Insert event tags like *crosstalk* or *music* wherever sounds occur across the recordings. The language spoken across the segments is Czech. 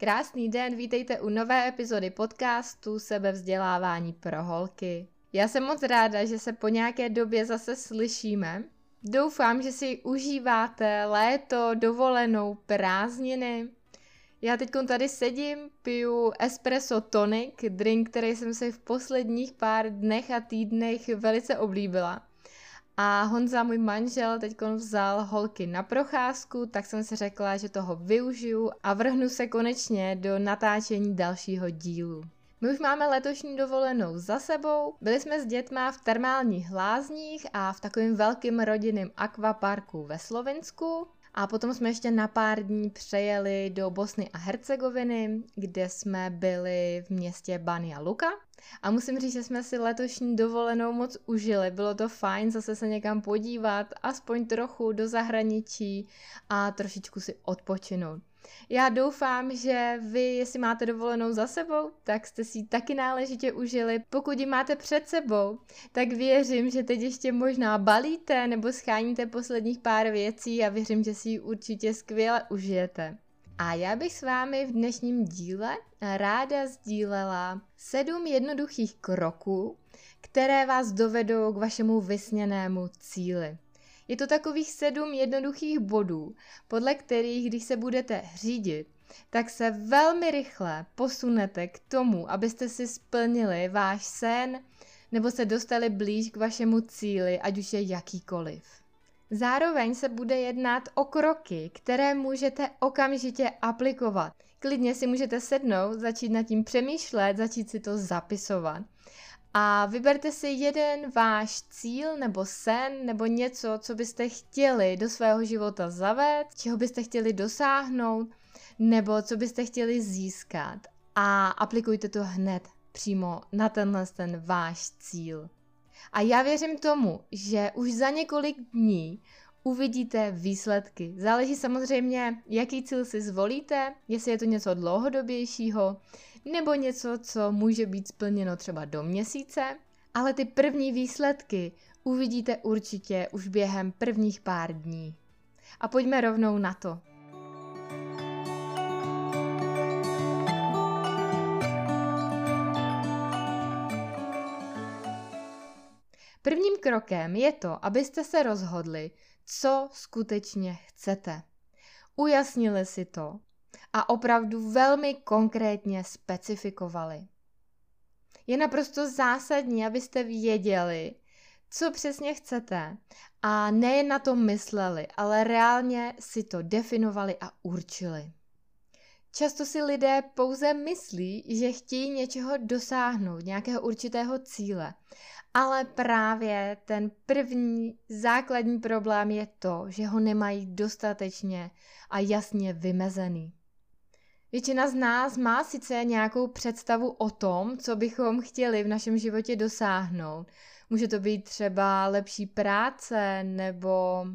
Krásný den, vítejte u nové epizody podcastu Sebevzdělávání pro holky. Já jsem moc ráda, že se po nějaké době zase slyšíme. Doufám, že si užíváte léto, dovolenou, prázdniny. Já teď tady sedím, piju espresso tonic, drink, který jsem si v posledních pár dnech a týdnech velice oblíbila. A Honza, můj manžel, teď vzal holky na procházku, tak jsem si řekla, že toho využiju a vrhnu se konečně do natáčení dalšího dílu. My už máme letošní dovolenou za sebou. Byli jsme s dětma v termálních hlázních a v takovém velkém rodinném akvaparku ve Slovensku. A potom jsme ještě na pár dní přejeli do Bosny a Hercegoviny, kde jsme byli v městě Banja Luka. A musím říct, že jsme si letošní dovolenou moc užili. Bylo to fajn zase se někam podívat, aspoň trochu do zahraničí a trošičku si odpočinout. Já doufám, že vy, jestli máte dovolenou za sebou, tak jste si ji taky náležitě užili. Pokud ji máte před sebou, tak věřím, že teď ještě možná balíte nebo scháníte posledních pár věcí a věřím, že si ji určitě skvěle užijete. A já bych s vámi v dnešním díle ráda sdílela sedm jednoduchých kroků, které vás dovedou k vašemu vysněnému cíli. Je to takových sedm jednoduchých bodů, podle kterých, když se budete řídit, tak se velmi rychle posunete k tomu, abyste si splnili váš sen nebo se dostali blíž k vašemu cíli, ať už je jakýkoliv. Zároveň se bude jednat o kroky, které můžete okamžitě aplikovat. Klidně si můžete sednout, začít nad tím přemýšlet, začít si to zapisovat a vyberte si jeden váš cíl nebo sen nebo něco, co byste chtěli do svého života zavést, čeho byste chtěli dosáhnout nebo co byste chtěli získat a aplikujte to hned přímo na tenhle ten váš cíl. A já věřím tomu, že už za několik dní uvidíte výsledky. Záleží samozřejmě, jaký cíl si zvolíte, jestli je to něco dlouhodobějšího, nebo něco, co může být splněno třeba do měsíce, ale ty první výsledky uvidíte určitě už během prvních pár dní. A pojďme rovnou na to. Krokem je to, abyste se rozhodli, co skutečně chcete. Ujasnili si to a opravdu velmi konkrétně specifikovali. Je naprosto zásadní, abyste věděli, co přesně chcete a nejen na to mysleli, ale reálně si to definovali a určili. Často si lidé pouze myslí, že chtějí něčeho dosáhnout, nějakého určitého cíle, ale právě ten první základní problém je to, že ho nemají dostatečně a jasně vymezený. Většina z nás má sice nějakou představu o tom, co bychom chtěli v našem životě dosáhnout. Může to být třeba lepší práce nebo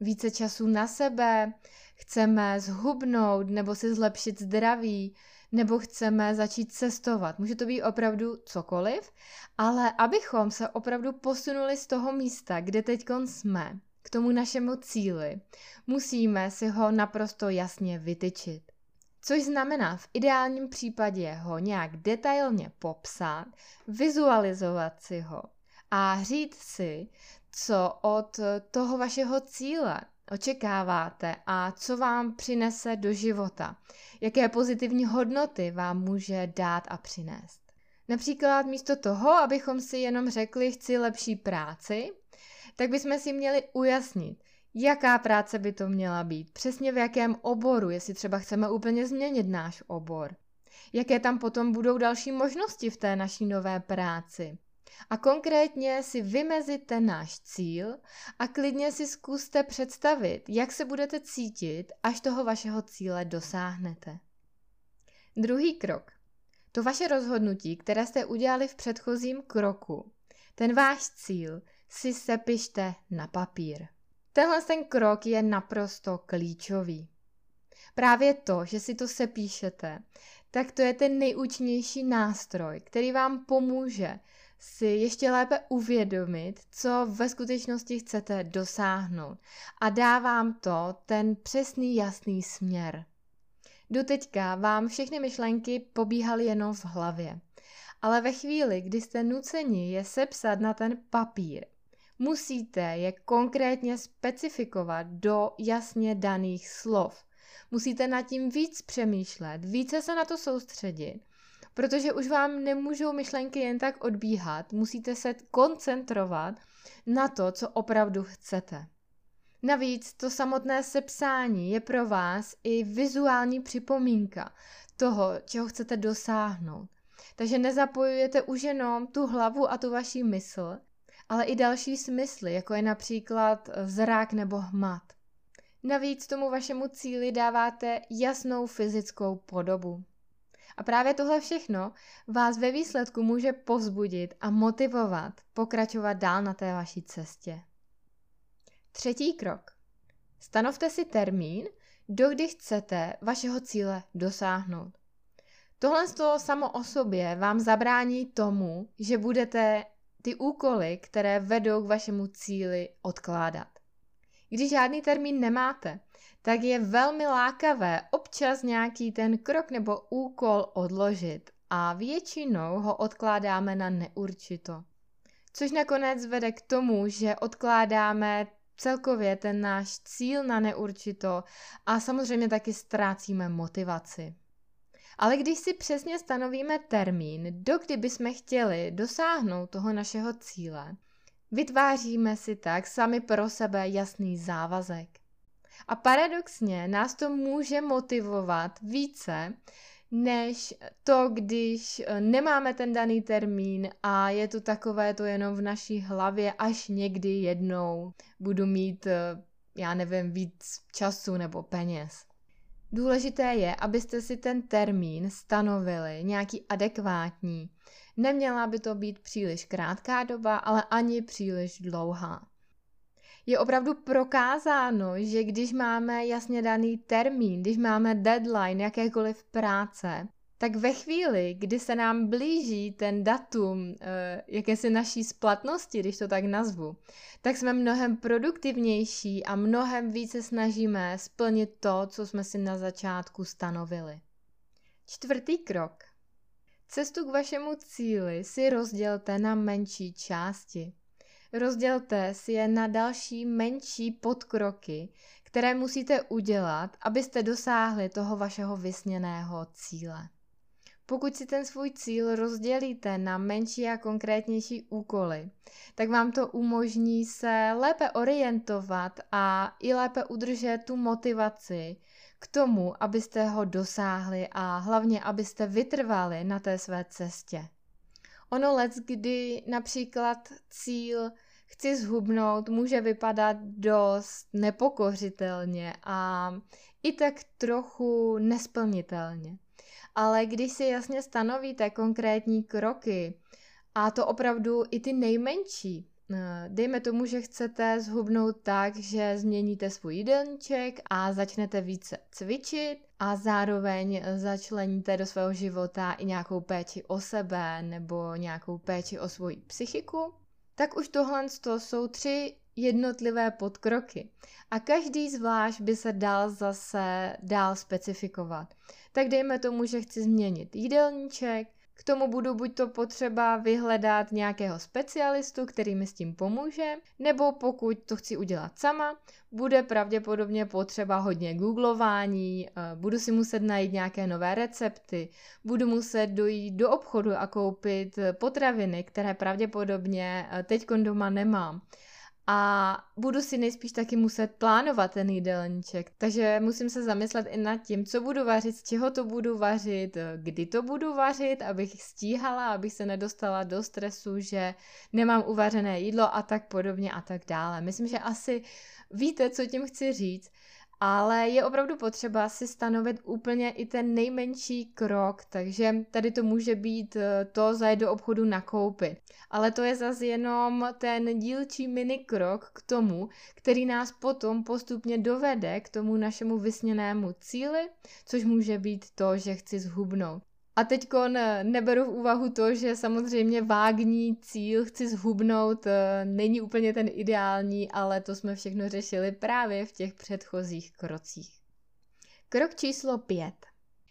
více času na sebe, chceme zhubnout nebo si zlepšit zdraví, nebo chceme začít cestovat. Může to být opravdu cokoliv, ale abychom se opravdu posunuli z toho místa, kde teď jsme, k tomu našemu cíli, musíme si ho naprosto jasně vytyčit. Což znamená v ideálním případě ho nějak detailně popsat, vizualizovat si ho a říct si, co od toho vašeho cíle očekáváte a co vám přinese do života, jaké pozitivní hodnoty vám může dát a přinést. Například místo toho, abychom si jenom řekli, chci lepší práci, tak bychom si měli ujasnit, jaká práce by to měla být, přesně v jakém oboru, jestli třeba chceme úplně změnit náš obor. Jaké tam potom budou další možnosti v té naší nové práci. A konkrétně si vymezit náš cíl a klidně si zkuste představit, jak se budete cítit, až toho vašeho cíle dosáhnete. Druhý krok. To vaše rozhodnutí, které jste udělali v předchozím kroku, ten váš cíl si sepište na papír. Tenhle ten krok je naprosto klíčový. Právě to, že si to sepíšete, tak to je ten nejúčinnější nástroj, který vám pomůže si ještě lépe uvědomit, co ve skutečnosti chcete dosáhnout a dá vám to ten přesný jasný směr. Doteďka vám všechny myšlenky pobíhaly jenom v hlavě. Ale ve chvíli, kdy jste nuceni je sepsat na ten papír, musíte je konkrétně specifikovat do jasně daných slov. Musíte nad tím víc přemýšlet, více se na to soustředit, protože už vám nemůžou myšlenky jen tak odbíhat, musíte se koncentrovat na to, co opravdu chcete. Navíc to samotné sepsání je pro vás i vizuální připomínka toho, čeho chcete dosáhnout. Takže nezapojujete už jenom tu hlavu a tu vaši mysl, ale i další smysly, jako je například zrak nebo hmat. Navíc tomu vašemu cíli dáváte jasnou fyzickou podobu. A právě tohle všechno vás ve výsledku může povzbudit a motivovat pokračovat dál na té vaší cestě. Třetí krok. Stanovte si termín, dokdy chcete vašeho cíle dosáhnout. Tohle z toho samo o sobě vám zabrání tomu, že budete ty úkoly, které vedou k vašemu cíli, odkládat. Když žádný termín nemáte, tak je velmi lákavé občas nějaký ten krok nebo úkol odložit a většinou ho odkládáme na neurčito. Což nakonec vede k tomu, že odkládáme celkově ten náš cíl na neurčito a samozřejmě taky ztrácíme motivaci. Ale když si přesně stanovíme termín, dokdy bychom chtěli dosáhnout toho našeho cíle, vytváříme si tak sami pro sebe jasný závazek. A paradoxně nás to může motivovat více, než to, když eh, nemáme ten daný termín a je to takové to jenom v naší hlavě, až někdy jednou budu mít, eh, já nevím, víc času nebo peněz. Důležité je, abyste si ten termín stanovili nějaký adekvátní. Neměla by to být příliš krátká doba, ale ani příliš dlouhá. Je opravdu prokázáno, že když máme jasně daný termín, když máme deadline jakékoliv práce, tak ve chvíli, kdy se nám blíží ten datum eh, jakési naší splatnosti, když to tak nazvu, tak jsme mnohem produktivnější a mnohem více snažíme splnit to, co jsme si na začátku stanovili. Čtvrtý krok. Cestu k vašemu cíli si rozdělte na menší části. Rozdělte si je na další menší podkroky, které musíte udělat, abyste dosáhli toho vašeho vysněného cíle. Pokud si ten svůj cíl rozdělíte na menší a konkrétnější úkoly, tak vám to umožní se lépe orientovat a i lépe udržet tu motivaci k tomu, abyste ho dosáhli a hlavně, abyste vytrvali na té své cestě. Ono let, kdy například cíl chci zhubnout, může vypadat dost nepokořitelně a i tak trochu nesplnitelně. Ale když si jasně stanovíte konkrétní kroky, a to opravdu i ty nejmenší, eh, Dejme tomu, že chcete zhubnout tak, že změníte svůj jídelníček a začnete více cvičit a zároveň začleníte do svého života i nějakou péči o sebe nebo nějakou péči o svoji psychiku, tak už tohle jsou tři jednotlivé podkroky a každý zvlášť by se dal zase dál specifikovat. Tak dejme tomu, že chci změnit jídelníček, k tomu budu buď to potřeba vyhledat nějakého specialistu, který mi s tím pomůže, nebo pokud to chci udělat sama, bude pravděpodobně potřeba hodně googlování, eh, budu si muset najít nějaké nové recepty, budu muset dojít do obchodu a koupit potraviny, které pravděpodobně eh, teď doma nemám a budu si nejspíš taky muset plánovat ten jídelníček. Takže musím se zamyslet i nad tím, co budu vařit, z čeho to budu vařit, kdy to budu vařit, abych stíhala, abych se nedostala do stresu, že nemám uvařené jídlo a tak podobně a tak dále. Myslím, že asi víte, co tím chci říct ale je opravdu potřeba si stanovit úplně i ten nejmenší krok, takže tady to může být eh, to zajet do obchodu nakoupit. Ale to je zase jenom ten dílčí mini krok k tomu, který nás potom postupně dovede k tomu našemu vysněnému cíli, což může být to, že chci zhubnout. A teď neberu v úvahu to, že samozřejmě vágní cíl chci zhubnout eh, není úplně ten ideální, ale to jsme všechno řešili právě v těch předchozích krocích. Krok číslo 5.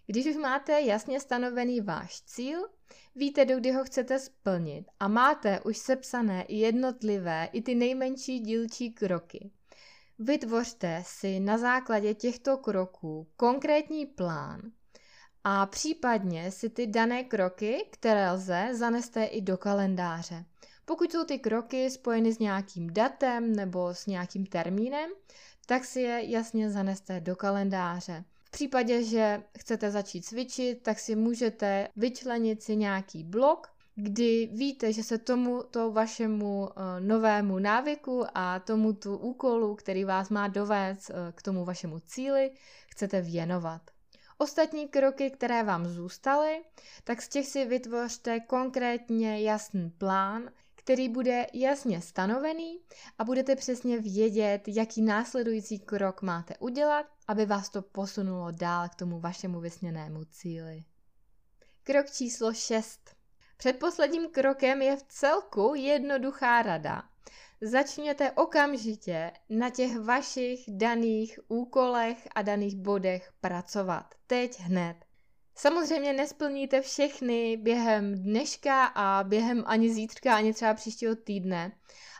Když už máte jasně stanovený váš cíl, víte, do kdy ho chcete splnit a máte už sepsané i jednotlivé, i ty nejmenší dílčí kroky, vytvořte si na základě těchto kroků konkrétní plán a případně si ty dané kroky, které lze, zaneste i do kalendáře. Pokud jsou ty kroky spojeny s nějakým datem nebo s nějakým termínem, tak si je jasně zaneste do kalendáře. V případě, že chcete začít cvičit, tak si můžete vyčlenit si nějaký blok, kdy víte, že se tomu to vašemu uh, novému návyku a tomu tu úkolu, který vás má dovést uh, k tomu vašemu cíli, chcete věnovat. Ostatní kroky, které vám zůstaly, tak z těch si vytvořte konkrétně jasný plán, který bude jasně stanovený a budete přesně vědět, jaký následující krok máte udělat, aby vás to posunulo dál k tomu vašemu vysněnému cíli. Krok číslo 6. Předposledním krokem je v celku jednoduchá rada. Začněte okamžitě na těch vašich daných úkolech a daných bodech pracovat. Teď hned. Samozřejmě nesplníte všechny během dneška a během ani zítřka, ani třeba příštího týdne,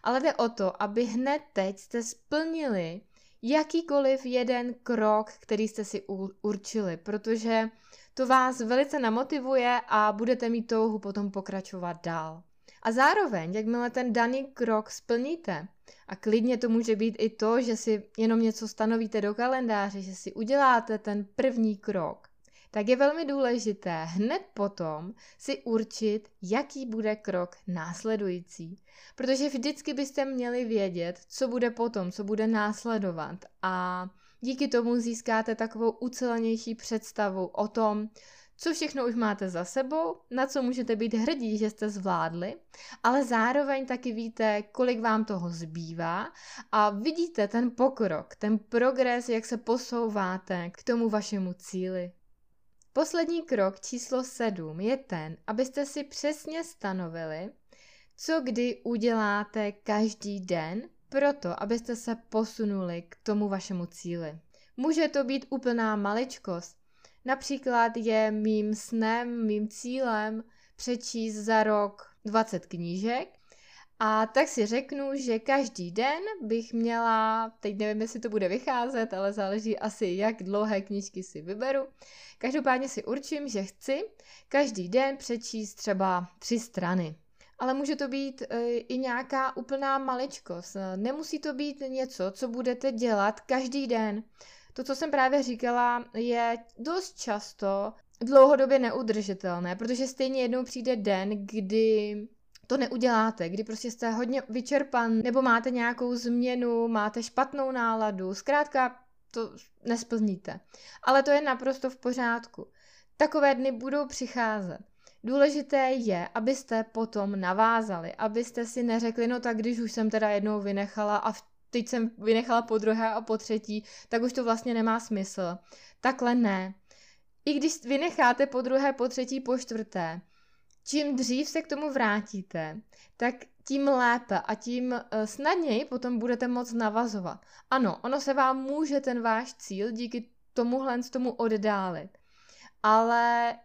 ale jde o to, aby hned teď jste splnili jakýkoliv jeden krok, který jste si určili, protože to vás velice namotivuje a budete mít touhu potom pokračovat dál. A zároveň, jakmile ten daný krok splníte, a klidně to může být i to, že si jenom něco stanovíte do kalendáře, že si uděláte ten první krok, tak je velmi důležité hned potom si určit, jaký bude krok následující. Protože vždycky byste měli vědět, co bude potom, co bude následovat. A díky tomu získáte takovou ucelenější představu o tom, co všechno už máte za sebou, na co můžete být hrdí, že jste zvládli, ale zároveň taky víte, kolik vám toho zbývá a vidíte ten pokrok, ten progres, jak se posouváte k tomu vašemu cíli. Poslední krok číslo 7 je ten, abyste si přesně stanovili, co kdy uděláte každý den, proto abyste se posunuli k tomu vašemu cíli. Může to být úplná maličkost. Například je mým snem, mým cílem přečíst za rok 20 knížek a tak si řeknu, že každý den bych měla, teď nevím, jestli to bude vycházet, ale záleží asi, jak dlouhé knížky si vyberu. Každopádně si určím, že chci každý den přečíst třeba tři strany. Ale může to být e, i nějaká úplná maličkost. Nemusí to být něco, co budete dělat každý den. To, co jsem právě říkala, je dost často dlouhodobě neudržitelné, protože stejně jednou přijde den, kdy to neuděláte, kdy prostě jste hodně vyčerpan, nebo máte nějakou změnu, máte špatnou náladu, zkrátka to nesplníte. Ale to je naprosto v pořádku. Takové dny budou přicházet. Důležité je, abyste potom navázali, abyste si neřekli, no tak když už jsem teda jednou vynechala a teď jsem vynechala po druhé a po třetí, tak už to vlastně nemá smysl. Takhle ne. I když vynecháte po druhé, po třetí, po čtvrté, čím dřív se k tomu vrátíte, tak tím lépe a tím eh, snadněji potom budete moct navazovat. Ano, ono se vám může ten váš cíl díky tomuhle tomu oddálit, ale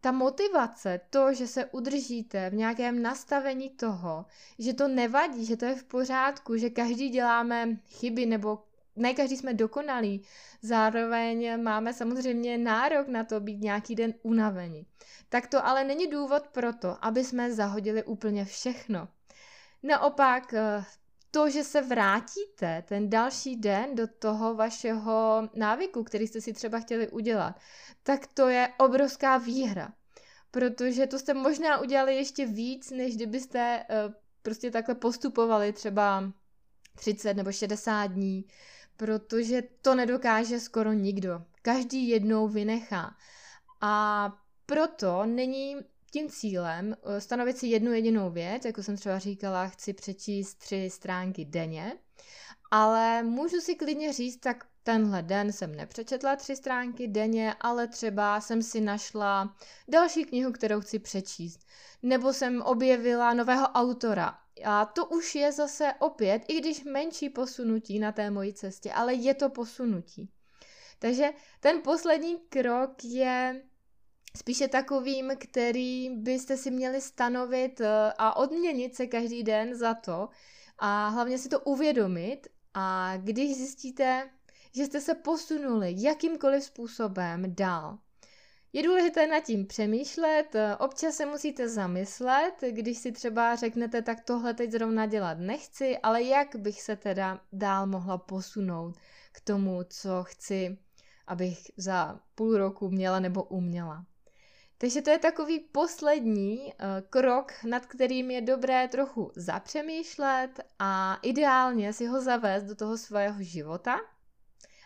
ta motivace, to, že se udržíte v nějakém nastavení toho, že to nevadí, že to je v pořádku, že každý děláme chyby nebo ne každý jsme dokonalí, zároveň máme samozřejmě nárok na to být nějaký den unavení. Tak to ale není důvod pro to, aby jsme zahodili úplně všechno. Naopak, eh, to, že se vrátíte ten další den do toho vašeho návyku, který jste si třeba chtěli udělat, tak to je obrovská výhra. Protože to jste možná udělali ještě víc, než kdybyste uh, prostě takhle postupovali třeba 30 nebo 60 dní, protože to nedokáže skoro nikdo. Každý jednou vynechá. A proto není tím cílem eh, stanovit si jednu jedinou věc, jako jsem třeba říkala, chci přečíst tři stránky denně, ale můžu si klidně říct, tak tenhle den jsem nepřečetla tři stránky denně, ale třeba jsem si našla další knihu, kterou chci přečíst. Nebo jsem objevila nového autora. A to už je zase opět, i když menší posunutí na té mojí cestě, ale je to posunutí. Takže ten poslední krok je spíše takovým, který byste si měli stanovit eh, a odměnit se každý den za to a hlavně si to uvědomit a když zjistíte, že jste se posunuli jakýmkoliv způsobem dál, je důležité nad tím přemýšlet, občas se musíte zamyslet, když si třeba řeknete, tak tohle teď zrovna dělat nechci, ale jak bych se teda dál mohla posunout k tomu, co chci, abych za půl roku měla nebo uměla. Takže to je takový poslední uh, krok, nad kterým je dobré trochu zapřemýšlet a ideálně si ho zavést do toho svého života.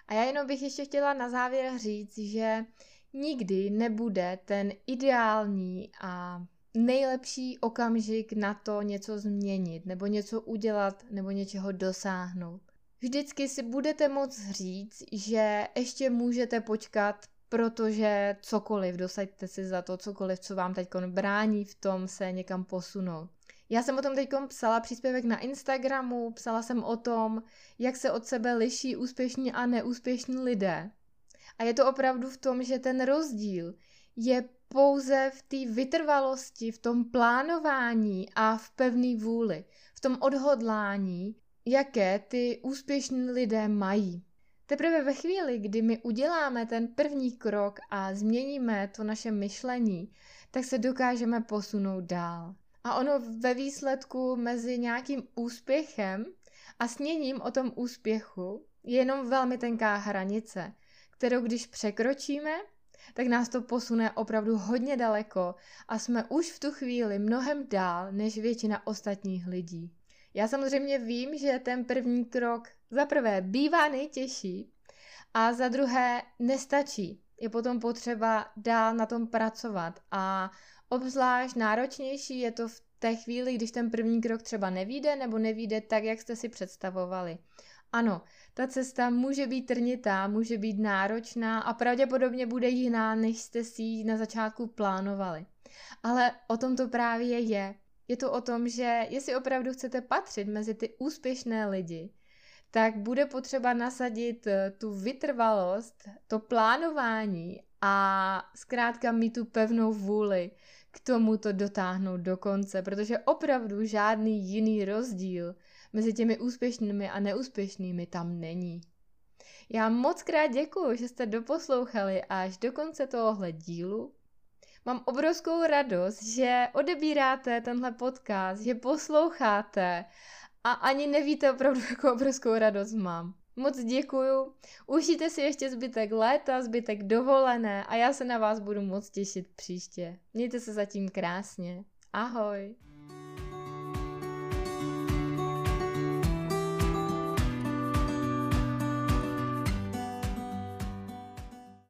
A já jenom bych ještě chtěla na závěr říct, že nikdy nebude ten ideální a nejlepší okamžik na to něco změnit, nebo něco udělat, nebo něčeho dosáhnout. Vždycky si budete moct říct, že ještě můžete počkat, protože cokoliv, dosaďte si za to cokoliv, co vám teď brání v tom se někam posunout. Já jsem o tom teď psala příspěvek na Instagramu, psala jsem o tom, jak se od sebe liší úspěšní a neúspěšní lidé. A je to opravdu v tom, že ten rozdíl je pouze v té vytrvalosti, v tom plánování a v pevné vůli, v tom odhodlání, jaké ty úspěšní lidé mají. Teprve ve chvíli, kdy my uděláme ten první krok a změníme to naše myšlení, tak se dokážeme posunout dál. A ono ve výsledku mezi nějakým úspěchem a sněním o tom úspěchu je jenom velmi tenká hranice kterou když překročíme, tak nás to posune opravdu hodně daleko a jsme už v tu chvíli mnohem dál než většina ostatních lidí. Já samozřejmě vím, že ten první krok za prvé bývá nejtěžší a za druhé nestačí. Je potom potřeba dál na tom pracovat a obzvlášť náročnější je to v té chvíli, když ten první krok třeba nevíde nebo nevíde tak, jak jste si představovali. Ano, ta cesta může být trnitá, může být náročná a pravděpodobně bude jiná, než jste si ji na začátku plánovali. Ale o tom to právě je. Je to o tom, že jestli opravdu chcete patřit mezi ty úspěšné lidi, tak bude potřeba nasadit eh, tu vytrvalost, to plánování a zkrátka mít tu pevnou vůli k tomu to dotáhnout do konce, protože opravdu žádný jiný rozdíl mezi těmi úspěšnými a neúspěšnými tam není. Já moc krát děkuji, že jste doposlouchali až do konce tohohle dílu. Mám obrovskou radost, že odebíráte tenhle podcast, že posloucháte a ani nevíte opravdu, *laughs* jakou obrovskou radost mám. Moc děkuju, užijte si ještě zbytek léta, zbytek dovolené a já se na vás budu moc těšit příště. Mějte se zatím krásně. Ahoj!